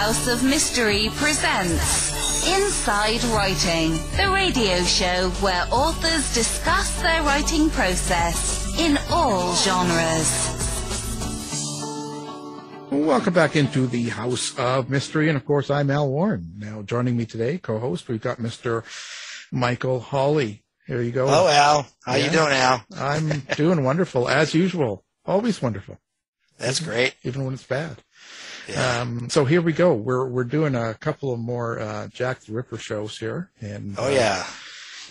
House of Mystery presents Inside Writing, the radio show where authors discuss their writing process in all genres. Welcome back into the House of Mystery, and of course, I'm Al Warren. Now, joining me today, co-host, we've got Mr. Michael Hawley. Here you go. Hello, Al. How Yeah. you doing, Al? I'm doing wonderful, as usual. Always wonderful, That's great. even when it's bad. Yeah. Um, so here we go. We're we're doing a couple of more uh, Jack the Ripper shows here, and oh uh, yeah.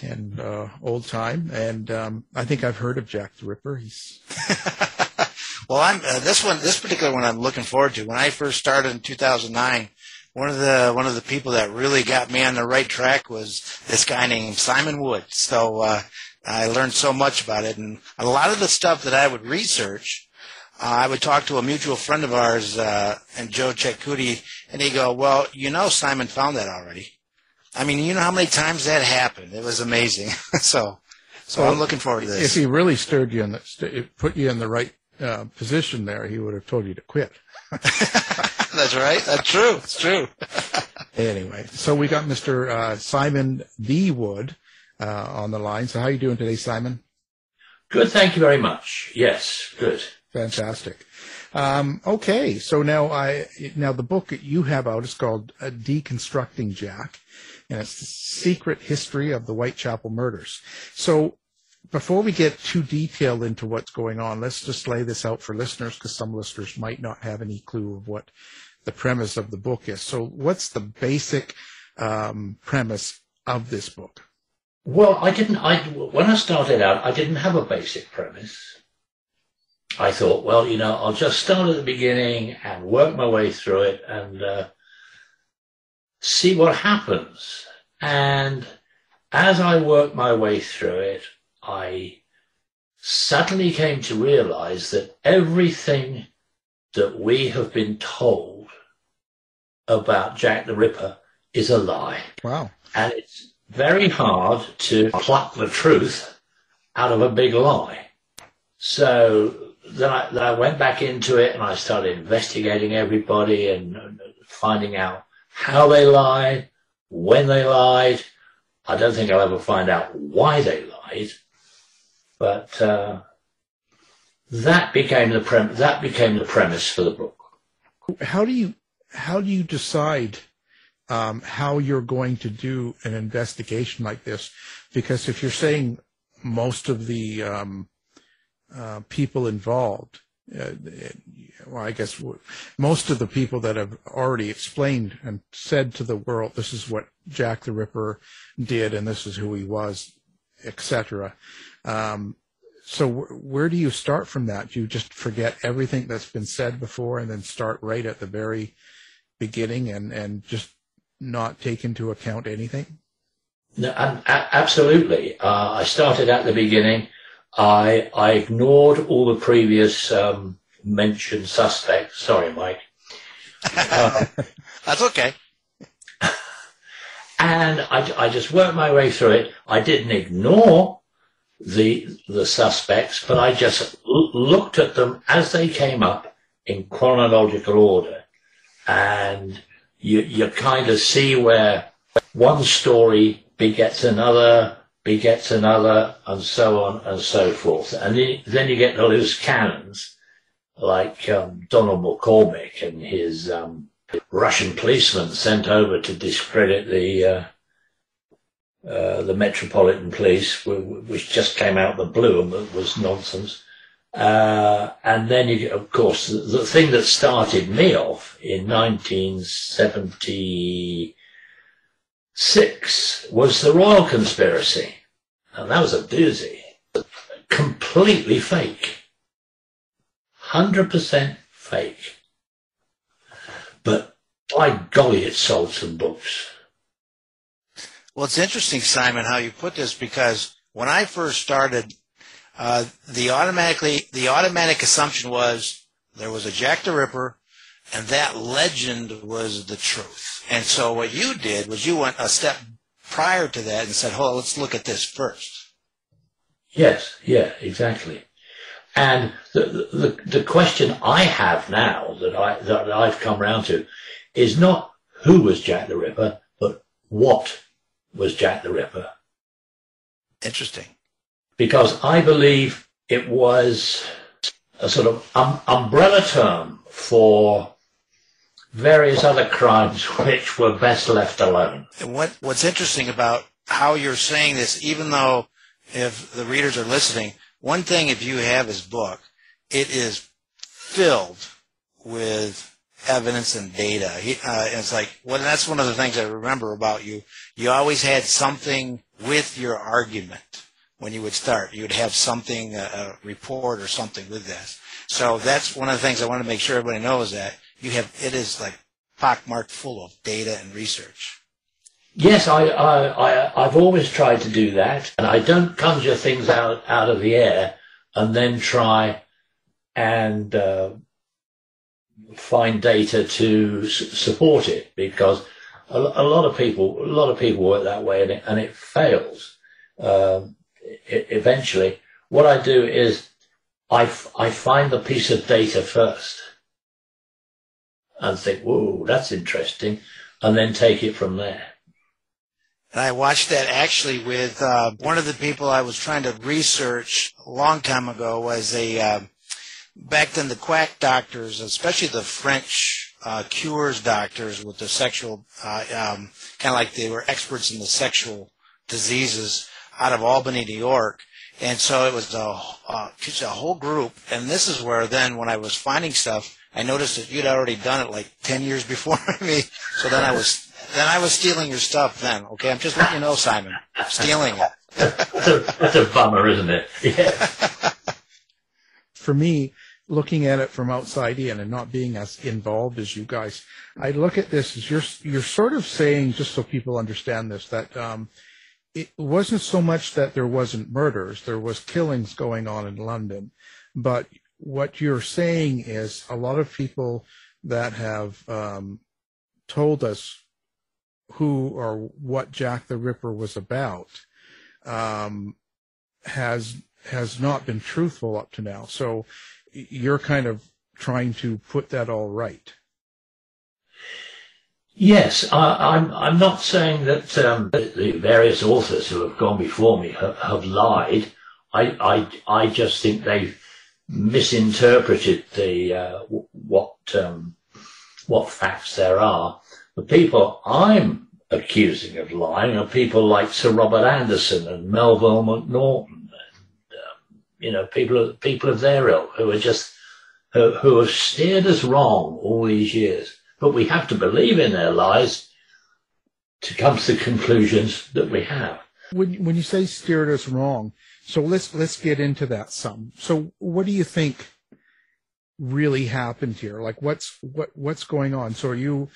and uh, old time. And um, I think I've heard of Jack the Ripper. He's well, I'm uh, this one. This particular one, I'm looking forward to. When I first started in 2009, one of the one of the people that really got me on the right track was this guy named Simon Wood. So uh, I learned so much about it, and a lot of the stuff that I would research. Uh, I would talk to a mutual friend of ours, uh, and Joe Chetcuti, and he'd go, "Well, you know, Simon found that already." I mean, you know how many times that happened? It was amazing. so, so Well, I'm looking forward to this. if he really stirred you in the st- put you in the right uh, position there, he would have told you to quit. That's right. That's true. It's true. Anyway, so we got Mr. Uh, Simon V. Wood uh, on the line. So how are you doing today, Simon? Good, thank you very much. Yes, good. Fantastic. Um, okay, so now I now the book that you have out is called uh, Deconstructing Jack, and it's the secret history of the Whitechapel murders. So before we get too detailed into what's going on, let's just lay this out for listeners because some listeners might not have any clue of what the premise of the book is. So what's the basic um, premise of this book? Well, I didn't. I when I started out, I didn't have a basic premise. I thought, well, you know, I'll just start at the beginning and work my way through it and uh, see what happens. And as I worked my way through it, I suddenly came to realize that everything that we have been told about Jack the Ripper is a lie. Wow. And it's very hard to pluck the truth out of a big lie. So then I, then I went back into it and I started investigating everybody and finding out how they lied, when they lied. I don't think I'll ever find out why they lied, but uh, that became the prem- that became the premise for the book. how do you how do you decide um, how you're going to do an investigation like this? Because if you're saying most of the um, uh, people involved, uh, well, I guess most of the people that have already explained and said to the world, this is what Jack the Ripper did, and this is who he was, etc. Um, so wh- where do you start from that? Do you just forget everything that's been said before and then start right at the very beginning and, and just not take into account anything? No, a- absolutely. Uh, I started at the beginning. I I ignored all the previous um, mentioned suspects. Sorry, Mike. Uh, That's okay. and I, I just worked my way through it. I didn't ignore the the suspects, but I just l- looked at them as they came up in chronological order, and you you kind of see where one story begets another, begets another, and so on and so forth, and then- you get the loose cannons like um, Donald McCormick and his um, Russian policeman sent over to discredit the uh, uh, the Metropolitan Police, which just came out of the blue and was nonsense. Uh, and then you of course, the, the thing that started me off in 1976 was the Royal Conspiracy. And that was a doozy. Completely fake. 100% fake. But by golly, it sold some books. Well, it's interesting, Simon, how you put this because when I first started, uh, the automatically the automatic assumption was there was a Jack the Ripper, and that legend was the truth. And so what you did was you went a step prior to that and said, "Hold, on, let's look at this first. Yes, yeah, exactly. And the, the, the question I have now that I, that I've come round to is not who was Jack the Ripper, but what was Jack the Ripper. Interesting. Because I believe it was a sort of um, umbrella term for various other crimes which were best left alone. And what what's interesting about how you're saying this, even though if the readers are listening, one thing if you have his book, it is filled with evidence and data. He, uh, it's like, well, that's one of the things I remember about you. You always had something with your argument when you would start. You would have something, a, a report or something with this. So that's one of the things I want to make sure everybody knows that you have, it is like pockmarked full of data and research. Yes, I, I, I, have always tried to do that, and I don't conjure things out, out of the air and then try and uh, find data to s- support it because a, a, lot of people, a lot of people work that way and it, and it fails. Um, it, eventually, what I do is I, f- I find the piece of data first and think, whoa, that's interesting, and then take it from there. And I watched that actually with uh, one of the people I was trying to research a long time ago was a uh, back then the quack doctors, especially the French uh, cures doctors with the sexual uh, um, kind of like they were experts in the sexual diseases out of Albany, New York. And so it was a, uh, a whole group. And this is where then when I was finding stuff, I noticed that you'd already done it like 10 years before me. So then I was then I was stealing your stuff then. Okay, I'm just letting you know, Simon. stealing it. that's, a, that's a bummer, isn't it? Yeah. For me, looking at it from outside in and not being as involved as you guys, I look at this as you're you're sort of saying, just so people understand this, that um, it wasn't so much that there wasn't murders, there was killings going on in London, but what you're saying is a lot of people that have um, told us who or what Jack the Ripper was about um, has has not been truthful up to now. So you're kind of trying to put that all right. Yes, I, am I'm, I'm not saying that um, the various authors who have gone before me have, have lied. I, I, I just think they've misinterpreted the uh, what um, what facts there are. The people I'm accusing of lying are people like Sir Robert Anderson and Melville Macnaghten, and um, you know people people of their ilk who are just who, who have steered us wrong all these years. But we have to believe in their lies to come to the conclusions that we have. When when you say steered us wrong, so let's let's get into that some. So what do you think really happened here? Like what's what what's going on? So are you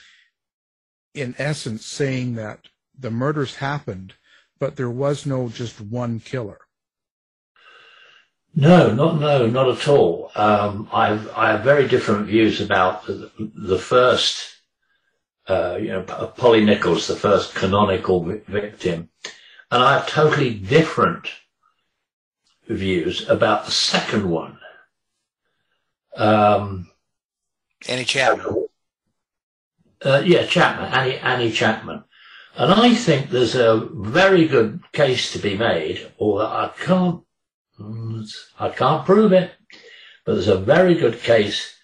in essence saying that the murders happened, but there was no just one killer? No, not no, not at all. Um, I've I have very different views about the, the first, uh, you know, Polly Nichols, the first canonical victim, and I have totally different views about the second one. Um, Annie Chapman. Uh, yeah, Chapman, Annie, Annie Chapman. And I think there's a very good case to be made, or I can't, I can't prove it, but there's a very good case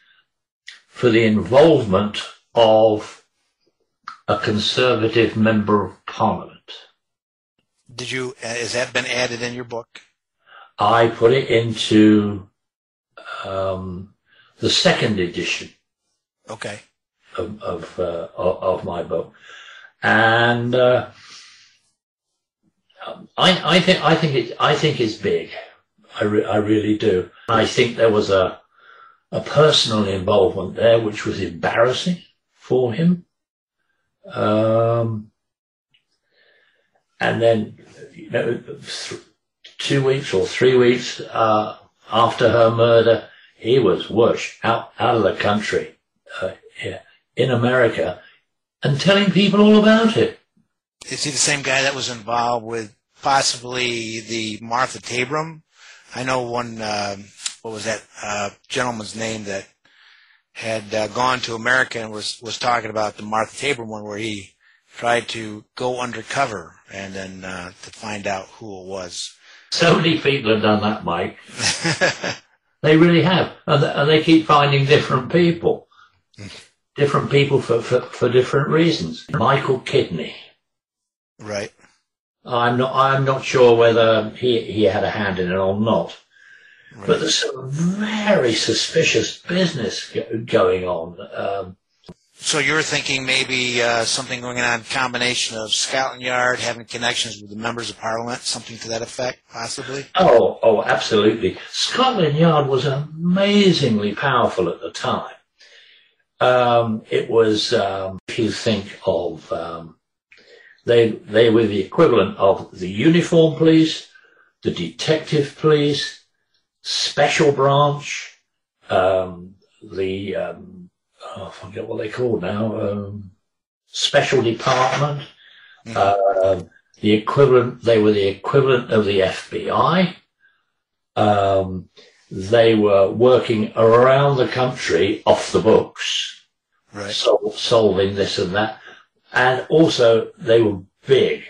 for the involvement of a Conservative Member of Parliament. Did you, uh, has that been added in your book? I put it into um, the second edition. Okay. Of of, uh, of my book, and uh, I I think I think it I think it's big. I re- I really do. I think there was a a personal involvement there which was embarrassing for him. Um, and then, you know, th- two weeks or three weeks uh, after her murder, he was whoosh out out of the country uh, in America and telling people all about it. Is he the same guy that was involved with possibly the Martha Tabram? I know one. Uh, what was that uh, gentleman's name that had uh, gone to America and was was talking about the Martha Tabram one where he tried to go undercover and then uh, to find out who it was. So many people have done that, Mike. they really have, and, and they keep finding different people, different people for, for, for different reasons. Michael Kidney. right. I'm not. I'm not sure whether he he had a hand in it or not. Right. But there's some very suspicious business go- going on. Um, So you're thinking maybe uh, something going on, combination of Scotland Yard having connections with the members of Parliament, something to that effect, possibly. oh, oh, absolutely. Scotland Yard was amazingly powerful at the time. Um, it was, um, if you think of, um, they they were the equivalent of the uniform police, the detective police, special branch, um, the um, oh, I forget what they called now, um, special department. Mhm. Um the equivalent, they were the equivalent of the FBI. Um, they were working around the country off the books, Right. sol- solving this and that. And also, they were big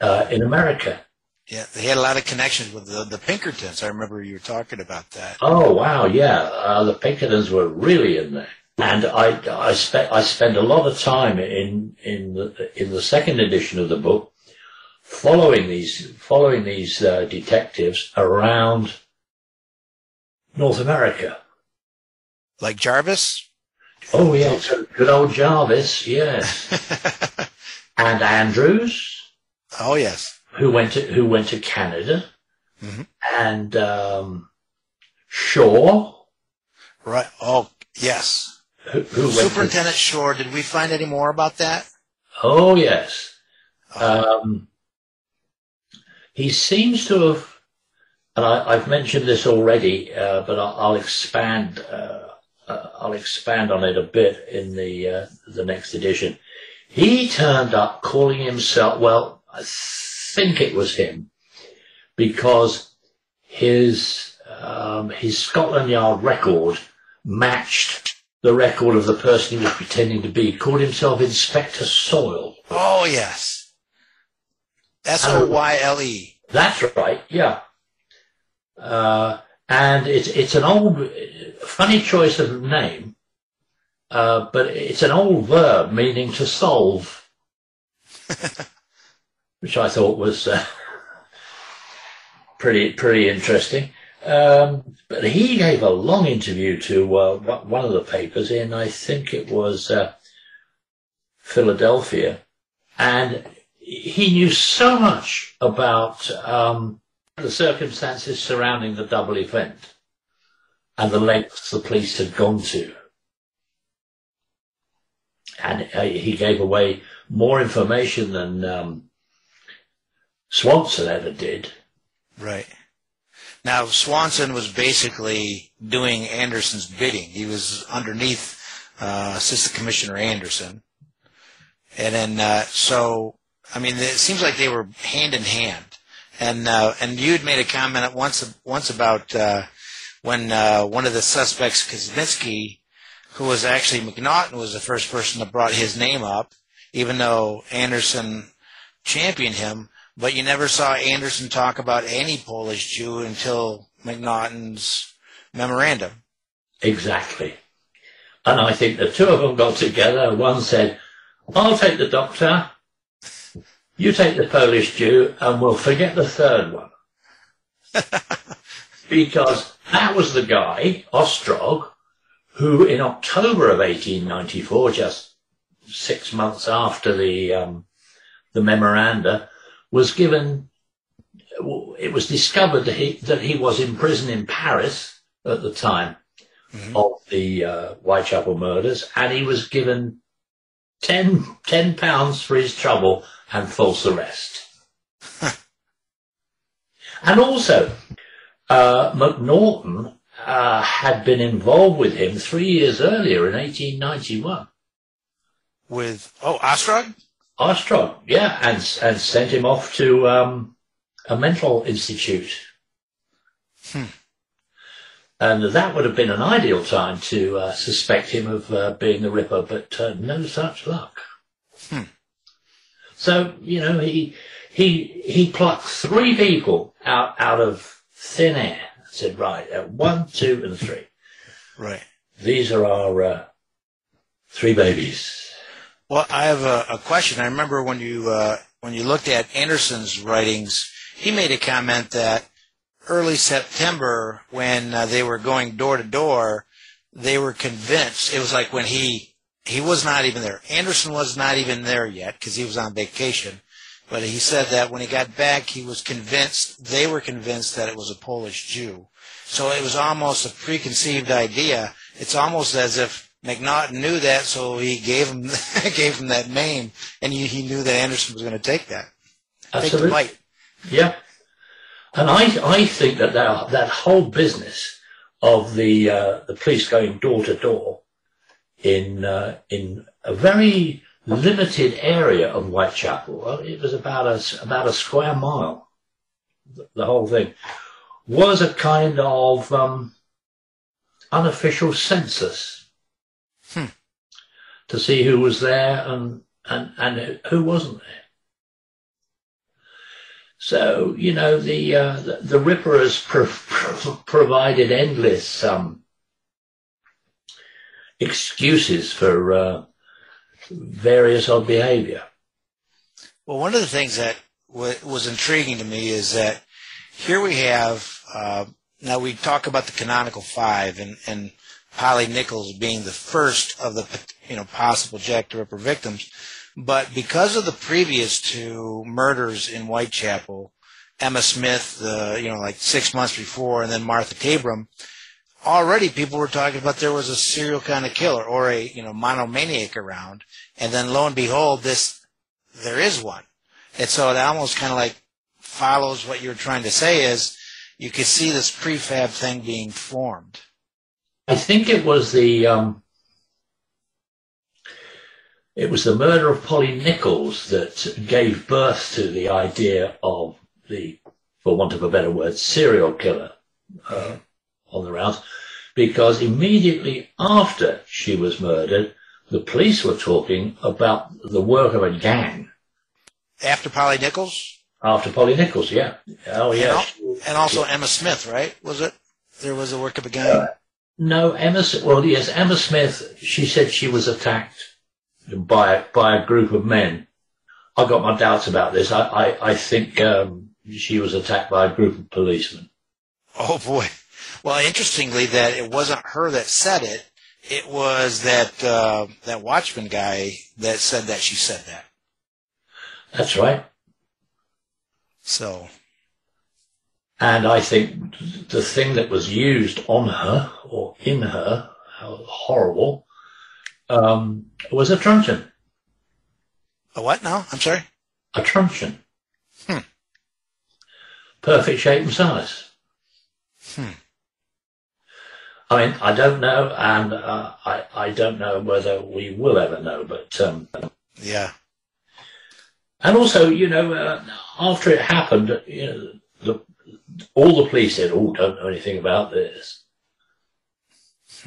uh, in America. Yeah, they had a lot of connections with the, the Pinkertons. I remember you were talking about that. Oh wow, yeah, uh, the Pinkertons were really in there, and I I spent I spent a lot of time in in the in the second edition of the book following these following these uh, detectives around North America. Like Jarvis? Oh yeah, so good old Jarvis, yes, and Andrews, oh, yes. who went to who went to Canada, Mhm. and um, Shore, Right. Oh, yes. Who, who went to Superintendent Shore, did we find any more about that? Oh yes. Um, he seems to have, and I, I've mentioned this already, uh, but I'll, I'll expand. Uh, uh, I'll expand on it a bit in the uh, the next edition. He turned up calling himself. Well, I think it was him because his um, his Scotland Yard record matched the record of the person he was pretending to be. He called himself Inspector Soyle. Oh, yes. S. O Y L E. That's right, yeah. Uh, and it's it's an old, funny choice of name, uh, but it's an old verb meaning to solve, which I thought was uh, pretty pretty interesting. Um, but he gave a long interview to uh, one- of the papers in, I think it was uh, Philadelphia, and he knew so much about um, the circumstances surrounding the double event and the lengths the police had gone to. And uh, he gave away more information than um, Swanson ever did. Right. Now, Swanson was basically doing Anderson's bidding. He was underneath uh, Assistant Commissioner Anderson. And then, uh, so, I mean, it seems like they were hand in hand. And, uh, and you had made a comment at once, once about, uh, when, uh, one of the suspects, Kosminski, who was actually Macnaghten, was the first person that brought his name up, even though Anderson championed him, but you never saw Anderson talk about any Polish Jew until Macnaghten's memorandum. Exactly. And I think the two of them got together. One said, I'll take the doctor, you take the Polish Jew, and we'll forget the third one. because that was the guy, Ostrog, who in October of 1894, just six months after the, um, the memoranda, was given, it was discovered that he, that he was in prison in Paris at the time Mhm. of the uh, Whitechapel murders, and he was given 10, 10 pounds for his trouble and false arrest. and also, uh, Macnaghten uh, had been involved with him three years earlier in 1891. With oh Ostrog, Ostrog, yeah, and and sent him off to um, a mental institute. Hmm. And that would have been an ideal time to uh, suspect him of uh, being the Ripper, but uh, no such luck. Hmm. So you know he he he plucked three people out out of thin air. Said right, uh, one, two, and three. Right. These are our uh, three babies. Well, I have a, a question. I remember when you uh, when you looked at Anderson's writings, he made a comment that early September, when uh, they were going door to door, they were convinced. It was like when he he was not even there. Anderson was not even there yet because he was on vacation. But he said that when he got back, he was convinced. They were convinced that it was a Polish Jew. So it was almost a preconceived idea. It's almost as if Macnaghten knew that, so he gave him gave him that name, and he, he knew that Anderson was going to take that. Take the Absolutely. bite. Yeah. And I, I think that, that that whole business of the uh, the police going door to door in uh, in a very limited area of Whitechapel, it was about a about a square mile. The, the whole thing was a kind of um, unofficial census. To see who was there and and and who wasn't there. So you know the uh, the, the Ripper has pro- pro- provided endless um, excuses for uh, various odd behaviour. Well, one of the things that w- was intriguing to me is that here we have uh, now we talk about the canonical five and and Polly Nichols being the first of the you know possible Jack the Ripper victims, but because of the previous two murders in Whitechapel, Emma Smith, uh, you know, like six months before, and then Martha Tabram, already people were talking about there was a serial kind of killer or a you know monomaniac around, and then lo and behold, this there is one. And so it almost kind of like follows what you're trying to say is you could see this prefab thing being formed. I think it was the um, it was the murder of Polly Nichols that gave birth to the idea of the, for want of a better word, serial killer uh, on the rounds, because immediately after she was murdered, the police were talking about the work of a gang After Polly Nichols after Polly Nichols. Yeah, oh and, yeah. al- and also Emma Smith, right? Was it? There was a work of a gang. No, Emma. Well, yes, Emma Smith. She said she was attacked by by a group of men. I got my doubts about this. I I, I think um, she was attacked by a group of policemen. Oh boy. Well, interestingly, that it wasn't her that said it. It was that uh, that Watchman guy that said that she said that. That's right. So And I think the thing that was used on her or in her, how horrible, um, was a truncheon. a what now? I'm sorry. A truncheon. Hmm. Perfect shape and size. Hmm. I mean, I don't know, and uh, I I don't know whether we will ever know. But um, Yeah. and also, you know, uh, after it happened, you know, the, all the police said, "Oh, don't know anything about this,"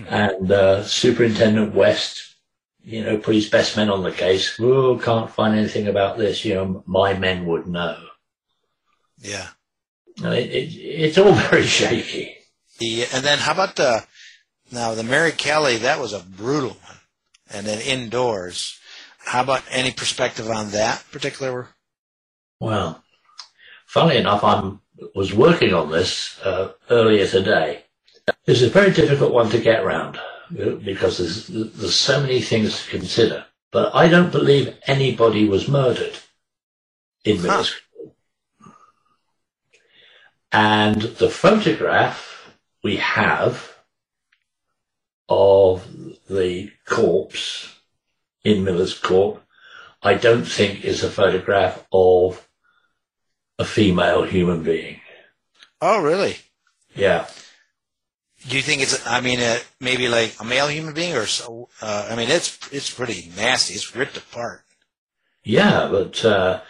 and uh, Superintendent West, you know, put his best men on the case. Oh, can't find anything about this. You know, my men would know. Yeah. And it, it, it's all very shaky. The, and then how about the now the Mary Kelly? That was a brutal one, and then indoors. How about any perspective on that particular? Well, funnily enough, I was working on this uh, earlier today. This is a very difficult one to get around uh, because there's, there's so many things to consider. But I don't believe anybody was murdered in Huh. Miller's Court. And the photograph we have of the corpse in Miller's Court, I don't think is a photograph of a female human being. Oh, really? Yeah. Do you think it's? I mean, uh, maybe like a male human being, or so? Uh, I mean, it's it's pretty nasty. It's ripped apart. Yeah, but uh,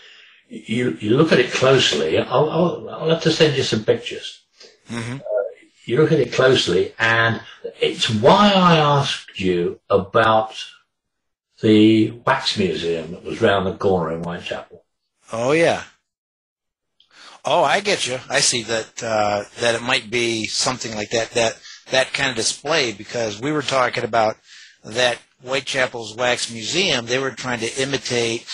you you look at it closely. I'll, I'll I'll have to send you some pictures. hmm you look at it closely, and it's why I asked you about the wax museum that was round the corner in Whitechapel. Oh yeah. Oh, I get you. I see that uh, that it might be something like that that that kind of display because we were talking about that Whitechapel's Wax Museum. They were trying to imitate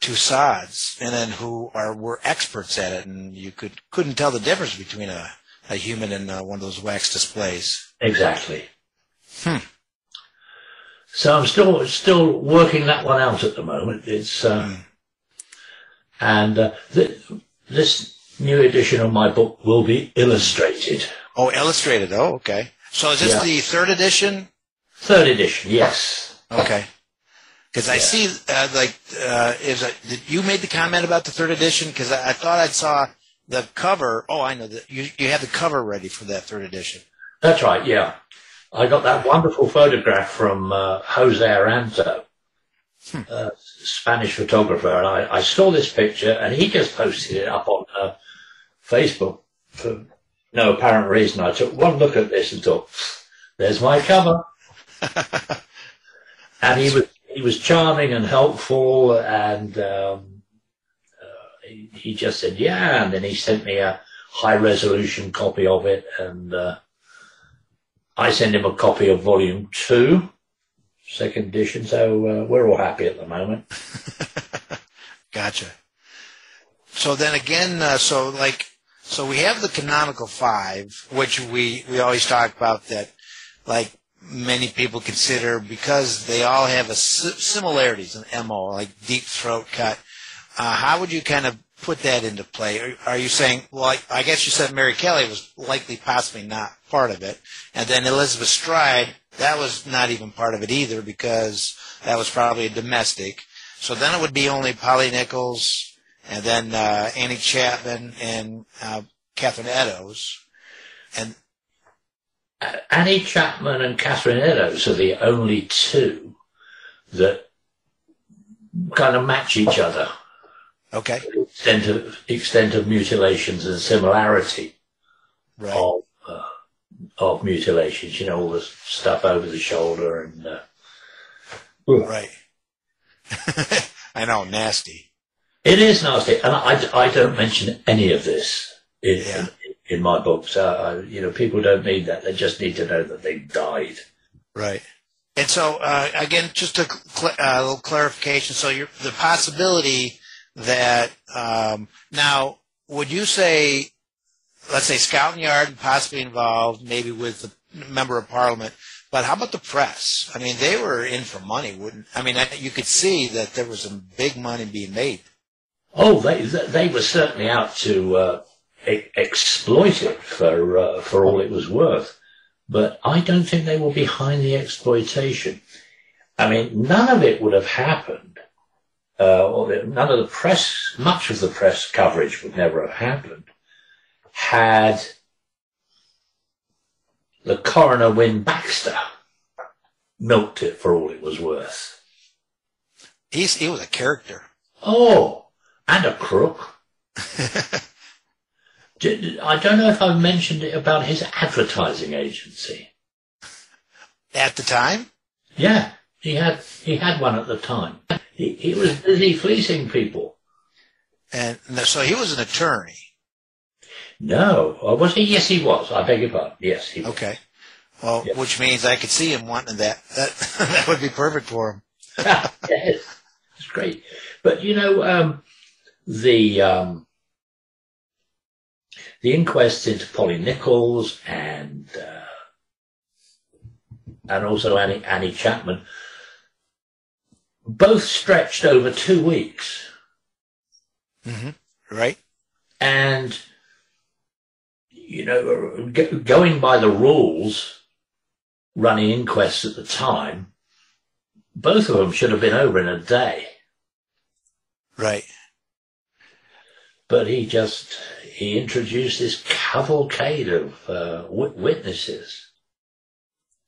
Tussauds, and then who are were experts at it, and you could couldn't tell the difference between a, a human and uh, one of those wax displays. Exactly. Hmm. So I'm still still working that one out at the moment. It's uh, Hmm. and uh, th- this new edition of my book will be illustrated. Oh, illustrated. Oh, okay. So is this Yeah. the third edition? Third edition, yes. Okay. Because I Yeah. see, uh, like, uh, is you made the comment about the third edition? Because I, I thought I saw the cover. Oh, I know that you you have the cover ready for that third edition. That's right, yeah. I got that wonderful photograph from uh, Jose Aranto, Hmm. a Spanish photographer, and I, I saw this picture, and he just posted it up on uh, Facebook for no apparent reason. I took one look at this and thought, "There's my cover," and he was he was charming and helpful, and um, uh, he, he just said, "Yeah," and then he sent me a high resolution copy of it, and. Uh, I sent him a copy of volume two, second edition, so uh, we're all happy at the moment. Gotcha. So then again, uh, so like, so we have the canonical five, which we we always talk about that, like many people consider because they all have a similarities in mo, like deep throat cut. Uh, how would you kind of put that into play? Are, are you saying, well, I, I guess you said Mary Kelly was likely possibly not part of it, and then Elizabeth Stride, that was not even part of it either because that was probably a domestic. So then it would be only Polly Nichols, and then uh, Annie Chapman and uh, Catherine Eddowes, and Uh, Annie Chapman and Catherine Eddowes are the only two that kind of match each other. okay, Extent of, extent of mutilations and similarity right, of, uh, of mutilations, you know, all the stuff over the shoulder and, uh, right. I know, nasty. It is nasty, and I, I don't mention any of this in, Yeah. in, in my books. Uh, you know, people don't need that; they just need to know that they died. Right. And so, uh, again, just a cl- uh, little clarification. So, you're, the possibility that um, now, would you say, let's say, Scotland Yard possibly involved, maybe with the member of Parliament, but how about the press? I mean, they were in for money, wouldn't? I mean, I- you could see that there was some big money being made. Oh, they they were certainly out to uh, e- exploit it for uh, for all it was worth, but I don't think they were behind the exploitation. I mean, none of it would have happened. Uh, or none of the press, much of the press coverage would never have happened had the coroner Wynne Baxter milked it for all it was worth. He's, he was a character. Oh, and a crook. Did- I don't know if I mentioned it about his advertising agency. At the time? Yeah, he had he had one at the time. He, he was busy fleecing people. And so he was an attorney. No, or was he? Yes, he was. I beg your pardon. Yes, he was. Okay. Well, Yeah. which means I could see him wanting that. That that would be perfect for him. yes, it's great. But you know, um, the um, the inquests into Polly Nichols and uh, and also Annie Annie Chapman both stretched over two weeks, Mm-hmm. Right. and you know, go- going by the rules running inquests at the time, both of them should have been over in a day. Right. But he just he introduced this cavalcade of uh, wi- witnesses.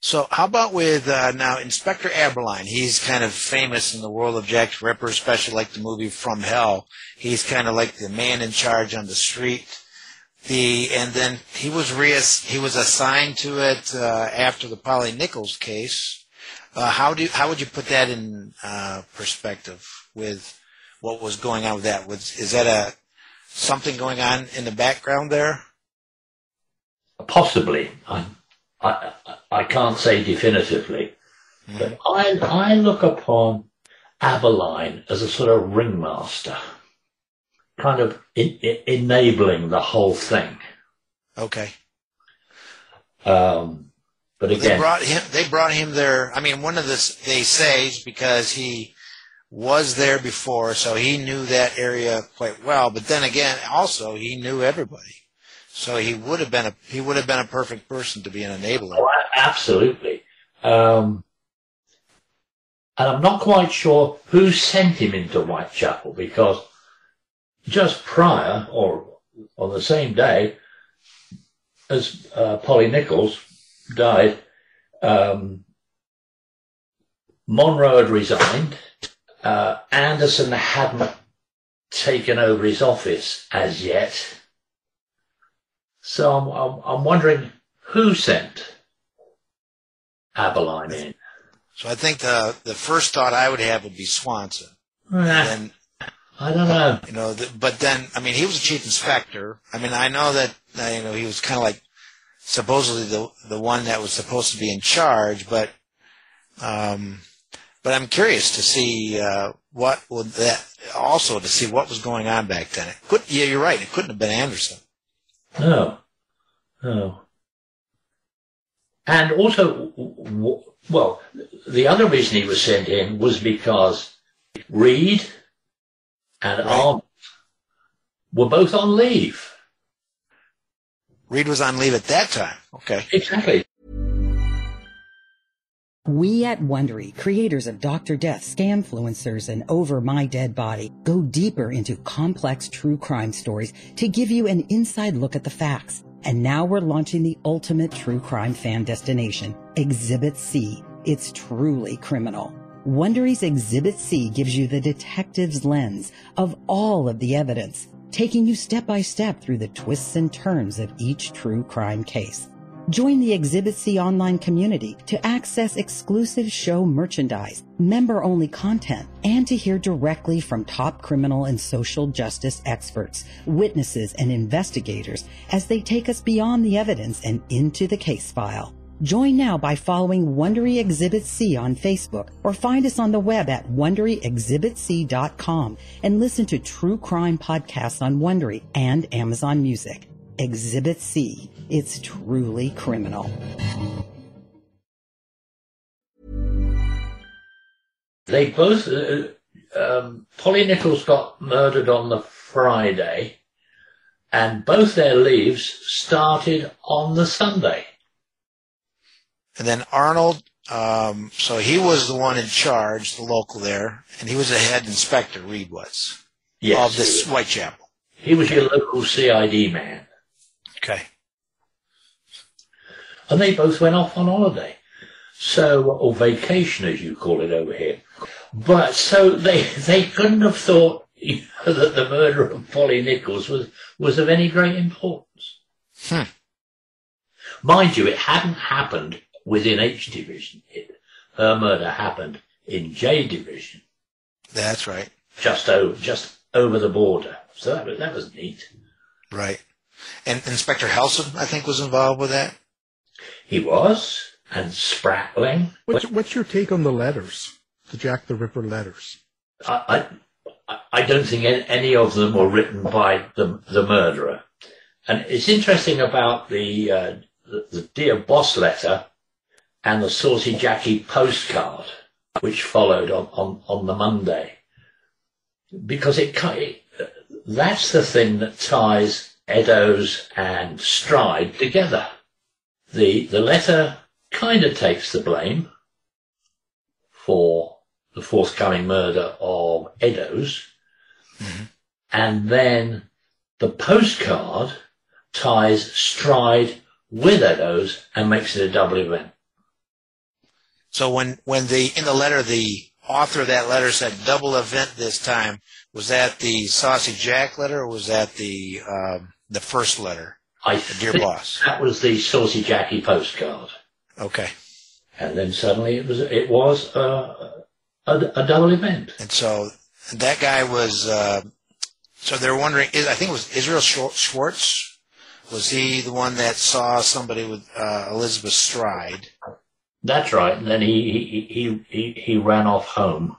So how about with uh, now Inspector Abberline? He's kind of famous in the world of Jack Ripper, especially like the movie From Hell. He's kind of like the man in charge on the street. the and then he was re he was assigned to it uh, after the Polly Nichols case. Uh, how do how would you put that in uh, perspective with what was going on with that? Was is that a something going on in the background there? Possibly, I I, I can't say definitively, mm. but I I look upon Abberline as a sort of ringmaster kind of in, in, enabling the whole thing. Okay. Um, but well, again, they brought him. They brought him there. I mean, one of the they say is because he was there before, so he knew that area quite well. But then again, also he knew everybody, so he would have been a he would have been a perfect person to be an enabler. Oh, absolutely. Um, and I'm not quite sure who sent him into Whitechapel because just prior or on the same day as uh, Polly Nichols died, um, Monro had resigned. Uh, Anderson hadn't taken over his office as yet. So I'm, I'm, I'm wondering who sent Abberline in. So I think the the first thought I would have would be Swanson. and I don't know. You know, the, but then, I mean, he was a chief inspector. I mean, I know that, uh, you know, he was kind of like supposedly the the one that was supposed to be in charge, but, um, but I'm curious to see uh, what would that also to see what was going on back then. It could, yeah, you're right. It couldn't have been Anderson. No, no. And also, well, the other reason he was sent in was because Reid and right. Arnold were both on leave. Reid was on leave at that time. Okay. Exactly. We at Wondery, creators of Dr. Death, Scamfluencers, and Over My Dead Body, go deeper into complex true crime stories to give you an inside look at the facts. And now we're launching the ultimate true crime fan destination, Exhibit C. It's truly criminal. Wondery's Exhibit C gives you the detective's lens of all of the evidence, taking you step by step through the twists and turns of each true crime case. Join the Exhibit C online community to access exclusive show merchandise, member only content, and to hear directly from top criminal and social justice experts, witnesses, and investigators as they take us beyond the evidence and into the case file. Join now by following Wondery Exhibit C on Facebook or find us on the web at WonderyExhibitC.com and listen to true crime podcasts on Wondery and Amazon Music. Exhibit C. It's truly criminal. They both, uh, um, Polly Nichols got murdered on the Friday and both their leaves started on the Sunday. And then Arnold, um, so he was the one in charge, the local there, and he was the head inspector, Reid was, yes, of this Whitechapel. He was your local CID man. Okay. And they both went off on holiday. So, or vacation as you call it over here. But so they, they couldn't have thought you know, that the murder of Polly Nichols was, was of any great importance. Hmm. Mind you, it hadn't happened within H division. It, her murder happened in J division. That's right. Just over, just over the border. So that was, that was neat. Right. And Inspector Helson, I think, was involved with that. He was, and Spratling. What's, what's your take on the letters, the Jack the Ripper letters? I, I, I don't think any of them were written by the the murderer. And it's interesting about the, uh, the, the Dear Boss letter and the Saucy Jacky postcard, which followed on, on, on the Monday. Because it, it that's the thing that ties Eddowes and Stride together. The, the letter kind of takes the blame for the forthcoming murder of Eddowes. Mm-hmm. And then the postcard ties Stride with Eddowes and makes it a double event. So when, when the, in the letter, the author of that letter said double event this time, was that the Saucy Jack letter or was that the, um, the first letter? I Dear boss. that was the Saucy Jacky postcard. Okay. And then suddenly it was it was uh, a, a double event. And so that guy was. Uh, so they're wondering. Is I think it was Israel Schwartz. Was he the one that saw somebody with uh, Elizabeth Stride? That's right. And then he he he he, he ran off home,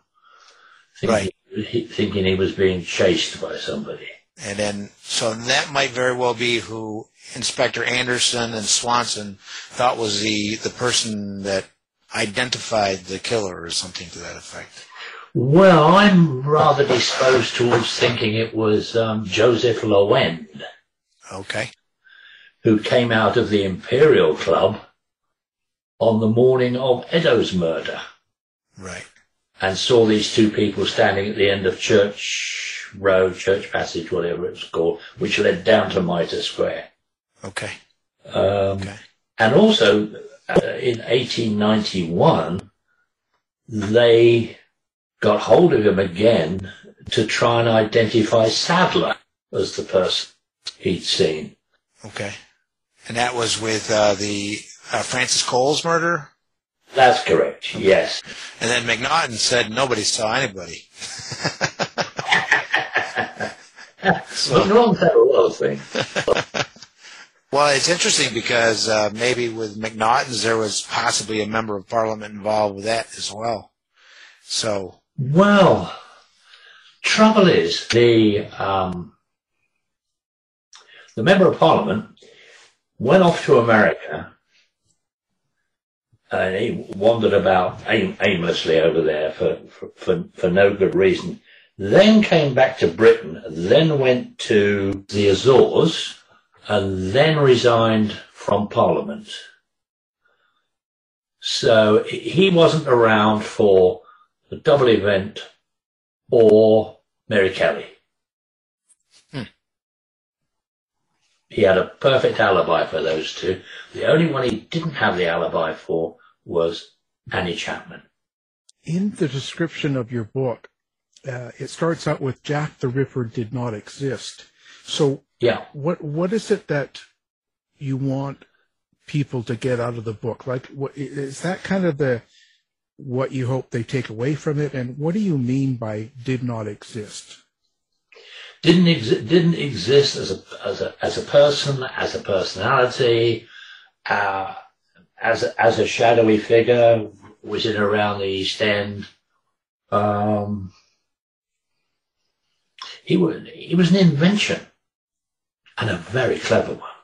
thinking, he, thinking he was being chased by somebody. And then, so that might very well be who Inspector Anderson and Swanson thought was the, the person that identified the killer or something to that effect. Well, I'm rather disposed towards thinking it was um, Joseph Lawende Okay. who came out of the Imperial Club on the morning of Eddowes' murder Right. and saw these two people standing at the end of Church Road, Church Passage, whatever it's called, which led down to Mitre Square. Okay. Um, Okay. And also, uh, in 1891, they got hold of him again to try and identify Sadler as the person he'd seen. Okay. And that was with uh, the uh, Frances Coles murder. That's correct, yes. And then Macnaghten said nobody saw anybody. But no one said a lot of things. Well, it's interesting because uh, maybe with Macnaghten's there was possibly a member of parliament involved with that as well. So, Well, trouble is the um, the member of parliament went off to America and he wandered about aim- aimlessly over there for, for, for, for no good reason. Then came back to Britain, then went to the Azores, and then resigned from Parliament. So he wasn't around for the double event or Mary Kelly. Hmm. He had a perfect alibi for those two. The only one he didn't have the alibi for was Annie Chapman. In the description of your book, uh, it starts out with Jack the Ripper did not exist. So Yeah. what what is it that you want people to get out of the book? Like, what is that kind of the what you hope they take away from it? And what do you mean by did not exist? Didn't exi- didn't exist as a as a as a person, as a personality, uh, as a, as a shadowy figure, was in around the East End. Um, he was he was an invention, and a very clever one.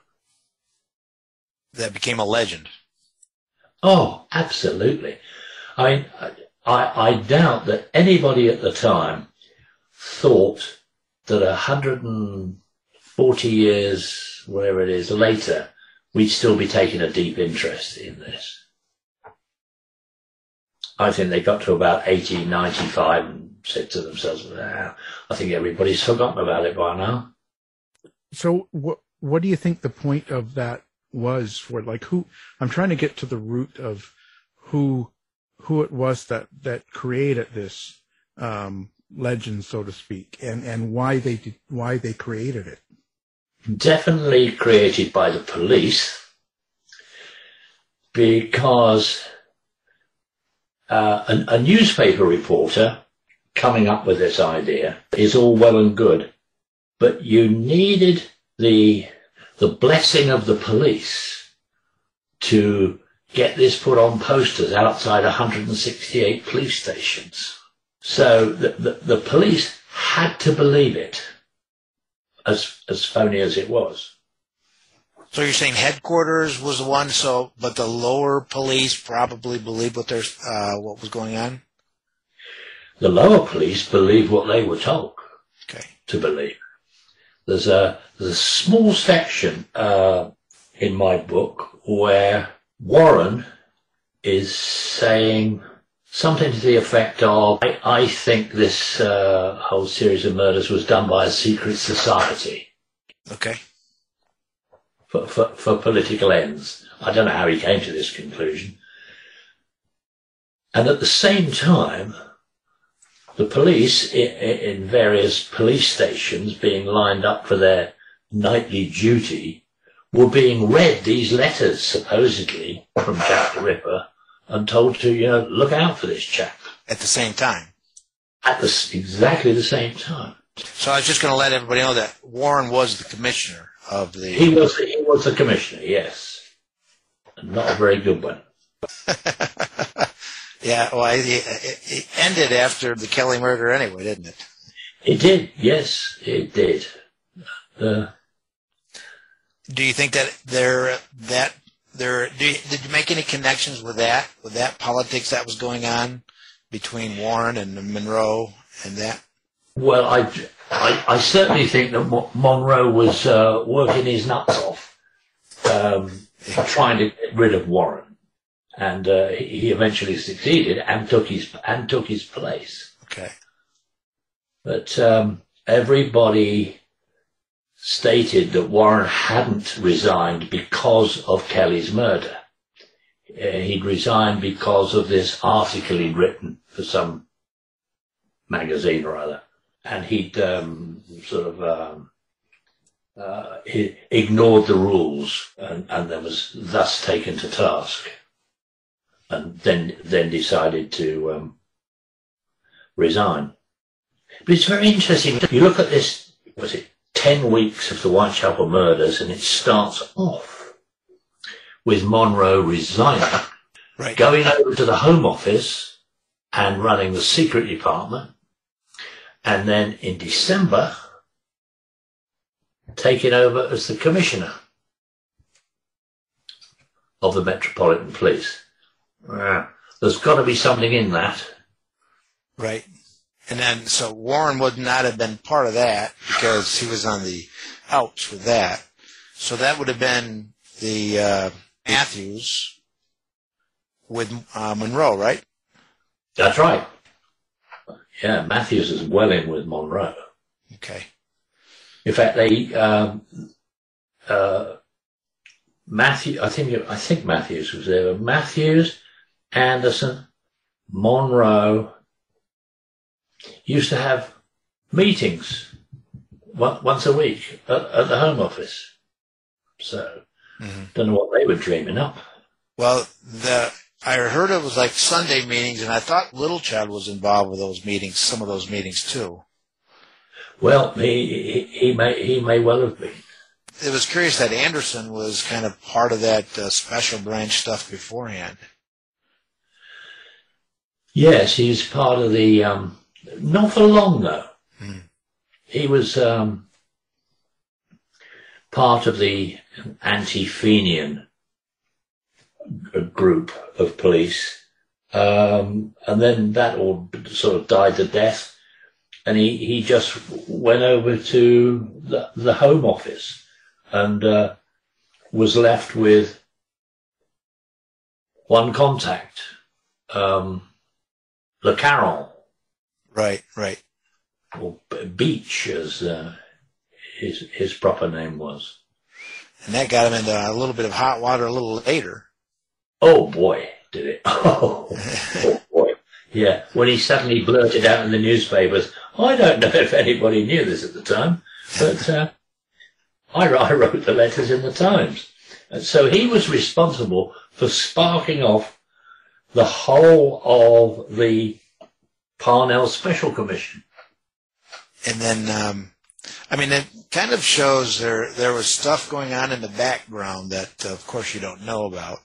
that became a legend. Oh, absolutely. I mean, I, I doubt that anybody at the time thought that a hundred and forty years, whatever it is, later, we'd still be taking a deep interest in this. I think they got to about 1895 and said to themselves, nah, I think everybody's forgotten about it by now. So what what do you think the point of that was for like who I'm trying to get to the root of who who it was that that created this um legend so to speak and and why they did why they created it. definitely created by the police because uh, a, a newspaper reporter coming up with this idea is all well and good, but you needed the the blessing of the police to get this put on posters outside 168 police stations. So the, the, the police had to believe it as as phony as it was. So you're saying headquarters was the one, so but the lower police probably believed what there's uh, what was going on. The lower police believed what they were told Okay. to believe. There's a there's a small section uh, in my book where Warren is saying something to the effect of, "I, I think this uh, whole series of murders was done by a secret society." Okay. for, for, for political ends. I don't know how he came to this conclusion. And at the same time, the police in, various police stations being lined up for their nightly duty were being read these letters supposedly from Jack the Ripper and told to, you know, look out for this chap At the same time. at the, exactly the same time. So I was just going to let everybody know that Warren was the commissioner of the. He was he was the commissioner, yes, not a very good one. yeah, well, it, it, ended after the Kelly murder anyway, didn't it? It did, yes, it did. Uh, Do you think that there that there do you, did you make any connections with that with that politics that was going on between Warren and Monro and that? well, I, I I certainly think that Monro was uh, working his nuts off, um, trying to get rid of Warren, and uh, he eventually succeeded and took his and took his place. Okay. But um, everybody stated that Warren hadn't resigned because of Kelly's murder. Uh, he'd resigned because of this article he'd written for some magazine or other. And he'd um, sort of um, uh, ignored the rules and, and then was thus taken to task. And then, then decided to um, resign. But it's very interesting. You look at this, was it 10 weeks of the Whitechapel murders, and it starts off with Monro resigning, Right. going over to the Home Office and running the secret department, and then in December, taking over as the commissioner of the Metropolitan Police. Ah, There's got to be something in that. Right. And then, so Warren would not have been part of that because he was on the outs with that. So that would have been the uh, Matthews with uh, Monro, right? That's right. Yeah, Matthews is well in with Monro. Okay. In fact, they um, uh, Matthew. I think I think Matthews was there. Matthews, Anderson, Monro used to have meetings once a week at, at the Home Office. So Mhm. don't know what they were dreaming up. Well, the I heard it was like Sunday meetings, and I thought Littlechild was involved with those meetings, some of those meetings too. Well, he he, he may he may well have been. It was curious that Anderson was kind of part of that uh, special branch stuff beforehand. Yes, he's part of the. Um, not for long though. Hmm. He was um, part of the anti-Fenian group of police, um, and then that all sort of died to death, and he, he just went over to the, the Home Office and uh, was left with one contact. Um, Le Caron, Right, right. or Beach, as uh, his his proper name was. And that got him into a little bit of hot water a little later. Oh boy, did it! Oh, oh boy, yeah. When he suddenly blurted out in the newspapers, I don't know if anybody knew this at the time, but uh, I, I wrote the letters in the Times, and so he was responsible for sparking off the whole of the Parnell Special Commission. And then, um, I mean, it kind of shows there there was stuff going on in the background that, uh, of course, you don't know about.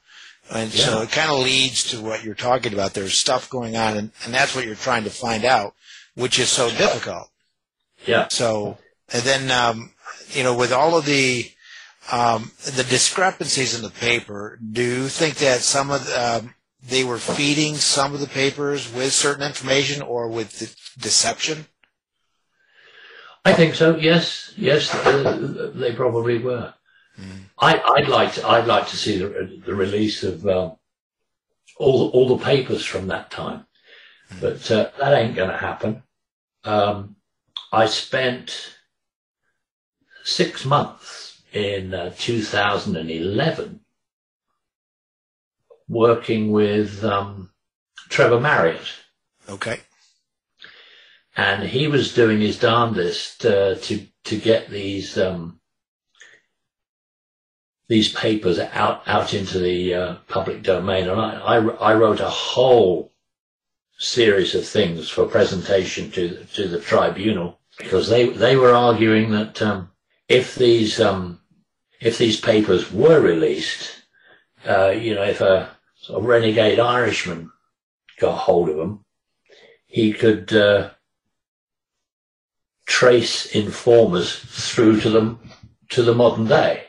And so it kind of leads to what you're talking about. There's stuff going on, and, and that's what you're trying to find out, which is so difficult. Yeah. So, and then, um, you know, with all of the, um, the discrepancies in the paper, do you think that some of the, um, they were feeding some of the papers with certain information or with deception? I think so. Yes, yes, uh, they probably were. I, I'd like to. I'd like to see the, the release of uh, all all the papers from that time, but uh, that ain't going to happen. Um, I spent six months in uh, 2011 working with um, Trevor Marriott Okay. and he was doing his darndest uh, to to get these um, these papers out out into the uh, public domain, and I, I, I wrote a whole series of things for presentation to to the tribunal because they they were arguing that um, if these um, if these papers were released, uh, you know, if a of renegade Irishman got hold of him. he could uh, trace informers through to them to the modern day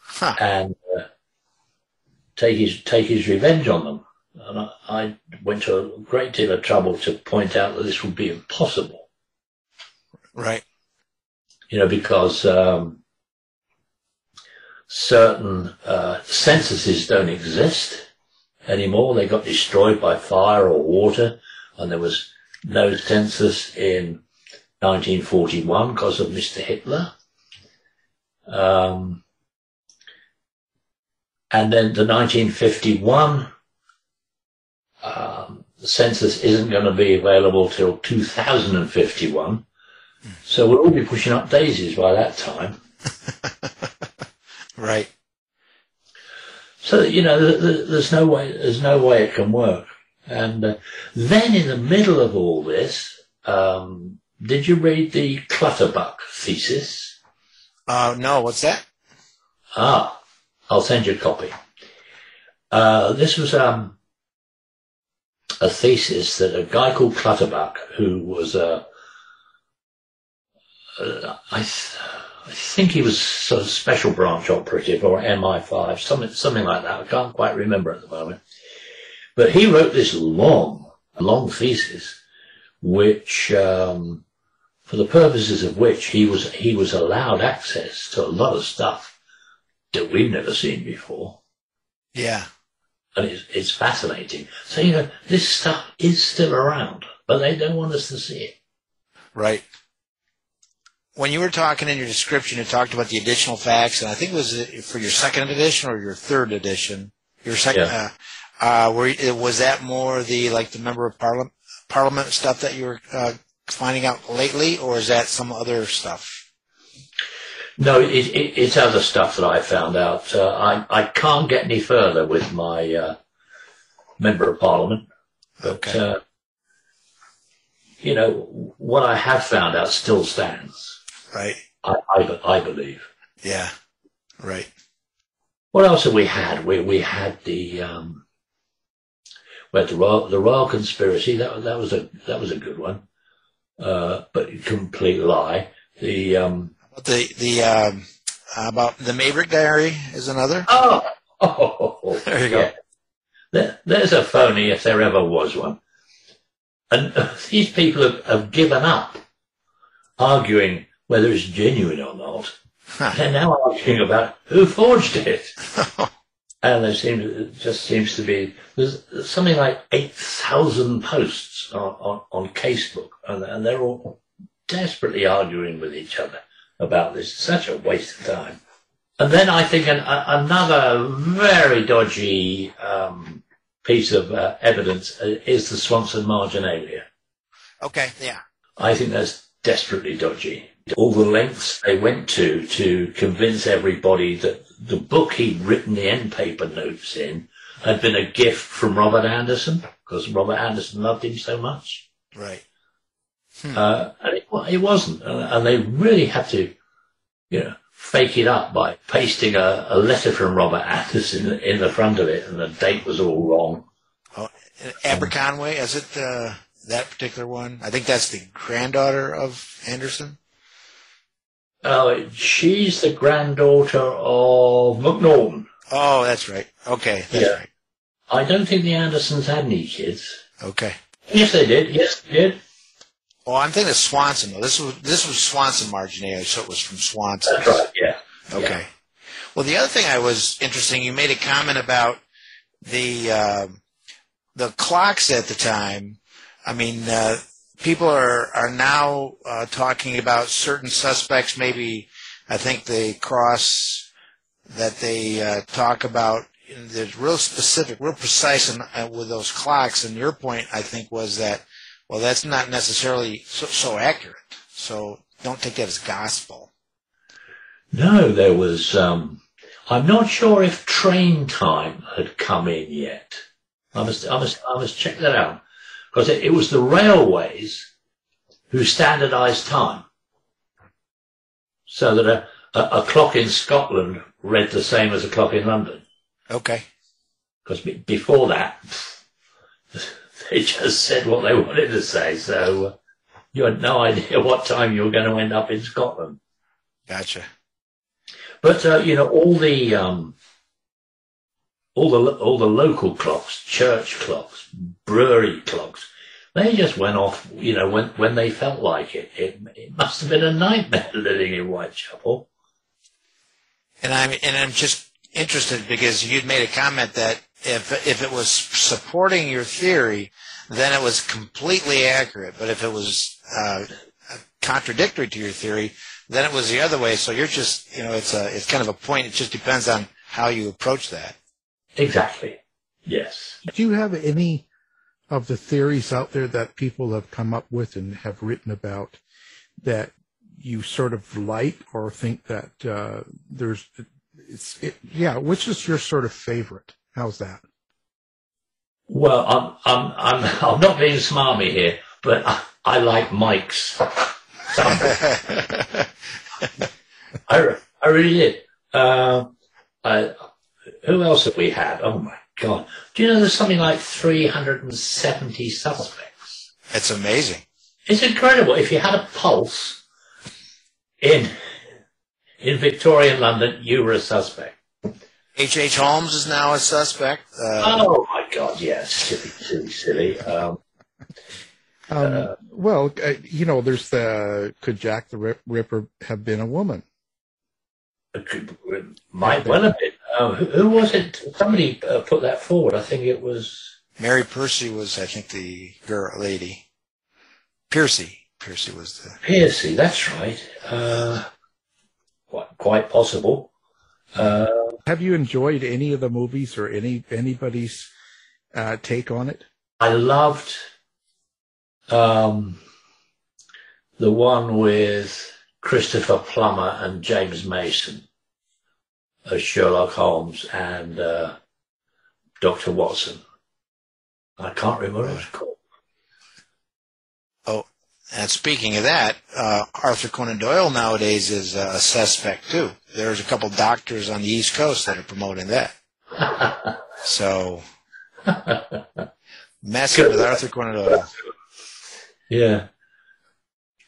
Huh. and uh, take his take his revenge on them. And I, I went to a great deal of trouble to point out that this would be impossible. Right. You know, because um, certain uh, censuses don't exist anymore. They got destroyed by fire or water, and there was no census in 1941 because of Mr. Hitler. Um, and then the 1951 um, census isn't going to be available till 2051. So we'll all be pushing up daisies by that time. Right. So you know, th- th- there's no way, there's no way it can work. And uh, then in the middle of all this, um, did you read the Clutterbuck thesis? Uh, no, what's that? Ah, I'll send you a copy. Uh, this was um, a thesis that a guy called Clutterbuck, who was a, uh, I, th- I think he was sort of special branch operative or MI5, something something like that. I can't quite remember at the moment. But he wrote this long, long thesis, which, um, for the purposes of which he was he was allowed access to a lot of stuff that we've never seen before. Yeah. And it's, it's fascinating. So, you know, this stuff is still around, but they don't want us to see it. Right. When you were talking in your description, you talked about the additional facts, and I think it was uh, for your second edition or your third edition. Your second, Yeah. uh, uh, were, was that more the like the member of parliament parliament stuff that you were uh, finding out lately, or is that some other stuff? No, it, it, it's other stuff that I found out. Uh, I, I can't get any further with my uh, member of parliament. But, Okay. uh, you know, what I have found out still stands, Right. I, I, I believe. Yeah. Right. What else have we had? We, we had the, um, we had the Royal, the Royal Conspiracy. That, that was a, that was a good one. Uh, but a complete lie. The, um, the the um, about the Maybrick Diary is another. Oh, oh, There you go. yeah. There, there's a phony if there ever was one. And uh, these people have, have given up arguing whether it's genuine or not. Huh. They're now arguing about who forged it. And there seems, it just seems to be, there's something like 8,000 posts on, on, on Casebook, and, and they're all desperately arguing with each other about this. Such a waste of time. And then I think an, a, another very dodgy um, piece of uh, evidence uh, is the Swanson marginalia. okay. Yeah. I think that's desperately dodgy. All the lengths they went to to convince everybody that the book he'd written the end paper notes in had been a gift from Robert Anderson because Robert Anderson loved him so much. Right. Uh, and it, wa- it wasn't. And, and they really had to, you know, fake it up by pasting a, a letter from Robert Anderson in, in the front of it and the date was all wrong. Oh, Aberconway, is it uh, that particular one? I think that's the granddaughter of Anderson. Oh, she's the granddaughter of Macnaghten. Oh, that's right. Okay, that's Yeah. right. I don't think the Andersons had any kids. Okay. Yes, they did. Yes, they did. Oh, I'm thinking of Swanson though. This was this was Swanson marginalia, so it was from Swanson. That's right. Yeah. Okay. Well, the other thing I was interesting, you made a comment about the uh, the clocks at the time. I mean, uh, people are are now uh, talking about certain suspects. Maybe I think the cross that they uh, talk about. There's real specific, real precise in, uh, with those clocks. And your point, I think, was that well, that's not necessarily so, so accurate. So don't take that as gospel. No, there was. Um, I'm not sure if train time had come in yet. I must, I must, I must check that out because it, it was the railways who standardised time, so that a, a, a clock in Scotland read the same as a clock in London. Okay. Because before that, they just said what they wanted to say. So uh, you had no idea what time you were going to end up in Scotland. Gotcha. But uh, you know, all the um, all the all the local clocks, church clocks, brewery clocks, they just went off. You know, when when they felt like it. It, it must have been a nightmare living in Whitechapel. And I'm and I'm just interested because you'd made a comment that if if it was supporting your theory, then it was completely accurate. But if it was uh, contradictory to your theory, then it was the other way. So you're just, you know, it's a, it's kind of a point. It just depends on how you approach that. Exactly. Yes. Do you have any of the theories out there that people have come up with and have written about that you sort of like or think that uh, there's, it's, it, yeah, which is your sort of favorite? How's that? Well, I'm, I'm, I'm, I'm not being smarmy here, but I, I like Mike's. I, I really did. Uh, I, who else have we had? Oh my God. Do you know there's something like 370 suspects? It's amazing. It's incredible. If you had a pulse in, in Victorian London, you were a suspect. H. H. Holmes is now a suspect. Uh, oh my God, yes. Silly, silly, silly. Um, um, uh, well, uh, you know, there's the could Jack the Ripper have been a woman? Could, might well have been. Uh, who, who, was it? Somebody uh, put that forward. I think it was Mary Percy was, I think, the girl lady. Pearcey. Pearcey was the Pearcey. That's right. Uh, quite, quite possible. Uh, have you enjoyed any of the movies or any anybody's take on it? I loved um, the one with Christopher Plummer and James Mason as Sherlock Holmes and uh, Dr. Watson. I can't remember what it's called. Oh, and speaking of that, uh, Arthur Conan Doyle nowadays is a suspect too. There's a couple doctors on the East Coast that are promoting that. so, messing with Arthur Conan Doyle. Yeah.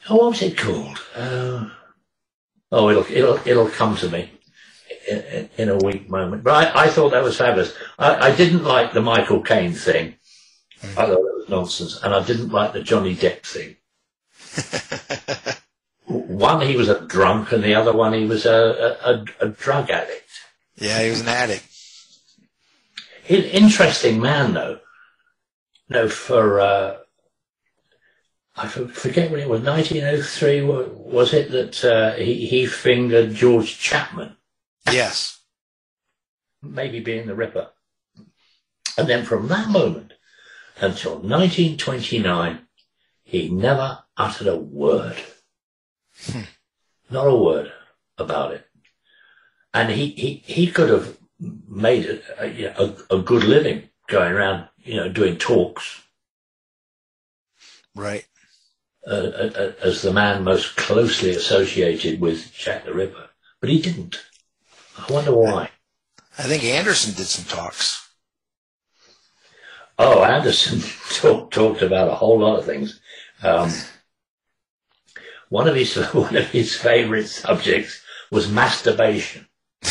Oh, what was it called? Uh, oh, it'll it'll it'll come to me in, in a weak moment. But I, I thought that was fabulous. I, I didn't like the Michael Caine thing. Mm. I thought it was nonsense, and I didn't like the Johnny Depp thing. one, he was a drunk, and the other one, he was a, a, a drug addict. Yeah, he was an addict. He's an interesting man, though. no, for uh, I forget when it was, 1903, was it that uh, he, he fingered George Chapman? Yes. Maybe being the Ripper. And then from that moment until 1929, he never uttered a word. Hmm. Not a word about it. And he, he, he could have made a, a, a good living going around, you know, doing talks. Right. Uh, uh, uh, as the man most closely associated with Jack the Ripper, but he didn't. I wonder why. I think Anderson did some talks. Oh, Anderson talk, talked about a whole lot of things. Um, one of his one of his favorite subjects was masturbation,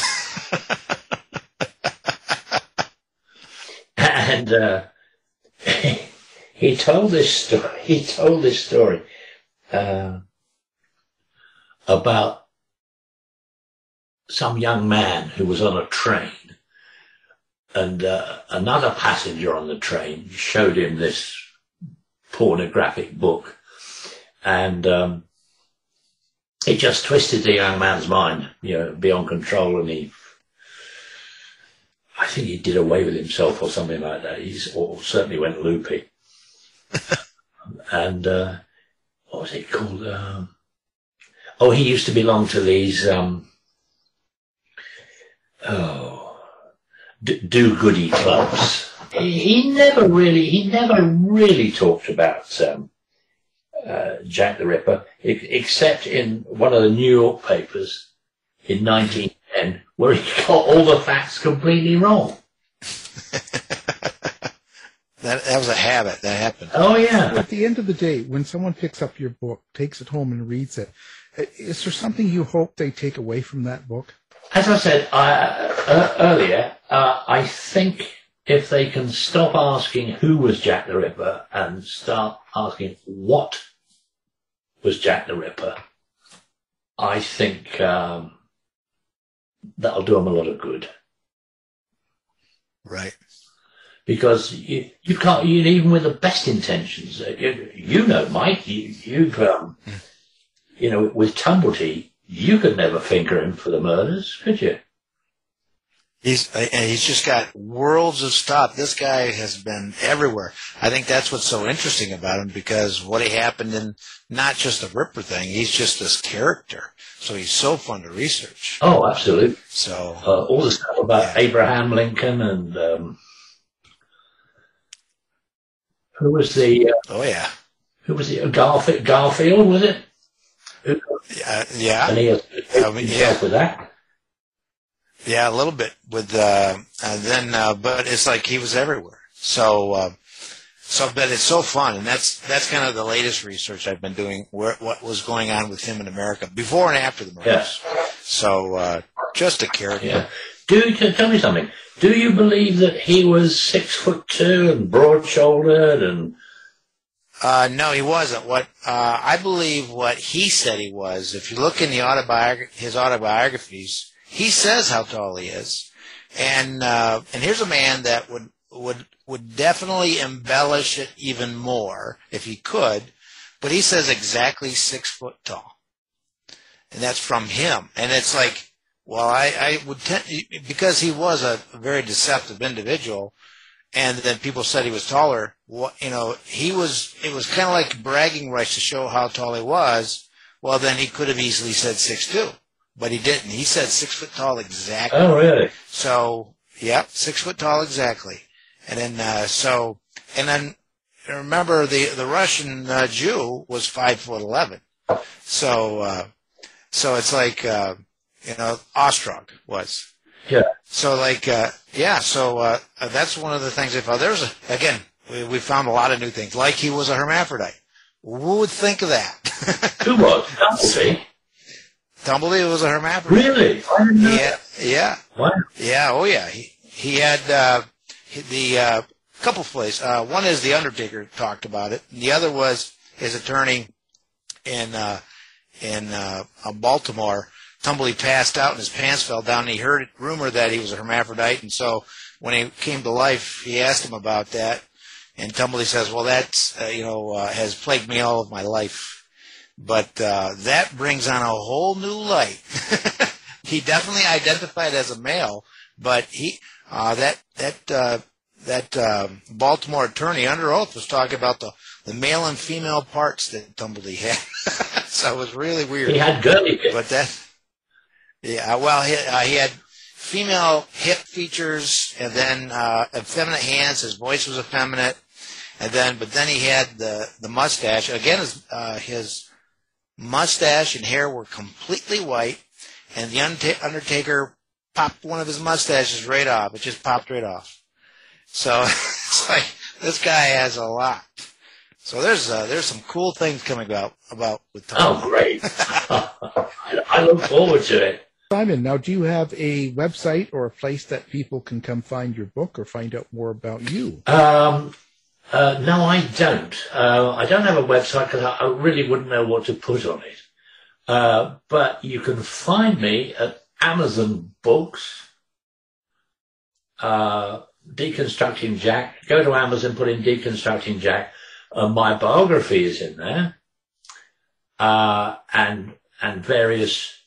and uh, he told this story. He told this story uh, about some young man who was on a train, and uh, another passenger on the train showed him this pornographic book, and um, it just twisted the young man's mind, you know, beyond control, and he I think he did away with himself or something like that. Or certainly went loopy. and uh, what was it called? Um, oh, he used to belong to these um, oh, d- do-goody clubs. He, he never really, he never really talked about um, uh, Jack the Ripper, except in one of the New York papers in 1910, where he got all the facts completely wrong. That that was a habit that happened. Oh yeah. At the end of the day, when someone picks up your book, takes it home and reads it, is there something you hope they take away from that book? As I said uh, uh, earlier, uh, I think if they can stop asking who was Jack the Ripper and start asking what was Jack the Ripper, I think um, that'll do them a lot of good. Right. Because you, you can't, you, even with the best intentions, uh, you, you know, Mike, you, you've, um, you know, with Tumblety, you could never finger him for the murders, could you? He's and he's just got worlds of stuff. This guy has been everywhere. I think that's what's so interesting about him because what he happened in not just the Ripper thing. He's just this character, so he's so fun to research. Oh, absolutely. So uh, all the stuff about Yeah. Abraham Lincoln and um, who was the uh, oh yeah, who was it Garfield Garfield was it? Yeah, yeah. And he has I yeah. with that. Yeah, a little bit with uh, then, uh, but it's like he was everywhere. So, uh, so, but it's so fun, and that's that's kind of the latest research I've been doing. Where what was going on with him in America before and after the murders. So, uh, just a character. Yeah. Do t- tell me something. Do you believe that he was six foot two and broad shouldered and Uh, no, he wasn't. What uh, I believe what he said he was. If you look in the autobiog- his autobiographies, he says how tall he is, and uh, and here's a man that would would would definitely embellish it even more if he could, but he says exactly six foot tall, and that's from him. And it's like, well, I I would tend because he was a very deceptive individual and then people said he was taller. What you know, he was. It was kind of like bragging rights to show how tall he was. Well, then he could have easily said six two, but he didn't. He said six foot tall exactly. oh really? So, yeah, six foot tall exactly. And then, uh, so, and then remember the the Russian uh, Jew was five foot eleven. So, uh, so it's like uh, you know, Ostrog was. Yeah. So like, uh, yeah, so uh, uh, that's one of the things I found. There's a, again, we, we found a lot of new things. Like he was a hermaphrodite. Who would think of that? Who was? Dumbleby? Tumbleby was a hermaphrodite. Really? I didn't know. Yeah, yeah. Wow. Yeah, oh yeah. He he had uh, the uh, couple plays. Uh, one is the Undertaker talked about it. And the other was his attorney in uh, in uh, Tumbley passed out and his pants fell down. And he heard rumor that he was a hermaphrodite, and so when he came to life, he asked him about that. And Tumbley says, "Well, that's uh, you know uh, has plagued me all of my life." But uh, that brings on a whole new light. he definitely identified as a male, but he uh, that that uh, that um Baltimore attorney under oath was talking about the the male and female parts that Tumblety had. so it was really weird. He had bits. But that, yeah, well, he, uh, he had female hip features and then uh, effeminate hands. His voice was effeminate, and then but then he had the the mustache. Again, his uh, his mustache and hair were completely white, and the Undertaker popped one of his mustaches right off. It just popped right off. So it's like this guy has a lot. So there's uh, there's some cool things coming about about with Tom. Oh, great. I, I look forward to it. Simon, now do you have a website or a place that people can come find your book or find out more about you? Um, uh, no, I don't. Uh, I don't have a website because I, I really wouldn't know what to put on it. Uh, but you can find me at Amazon Books, uh, Deconstructing Jack. Go to Amazon, put in Deconstructing Jack. My biography is in there, uh, and and various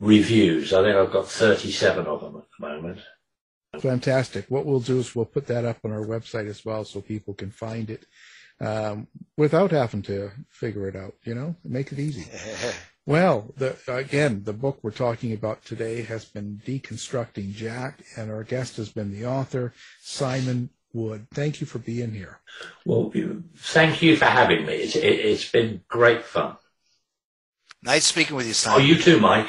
reviews. I think I've got thirty-seven of them at the moment. Fantastic. What we'll do is we'll put that up on our website as well so people can find it um, without having to figure it out, you know, make it easy. Well, the, again, the book we're talking about today has been Deconstructing Jack, and our guest has been the author, Simon Wood. Thank you for being here. Well, thank you for having me. It's, it, has been great fun. Nice speaking with you, Simon. Oh, you too, Mike.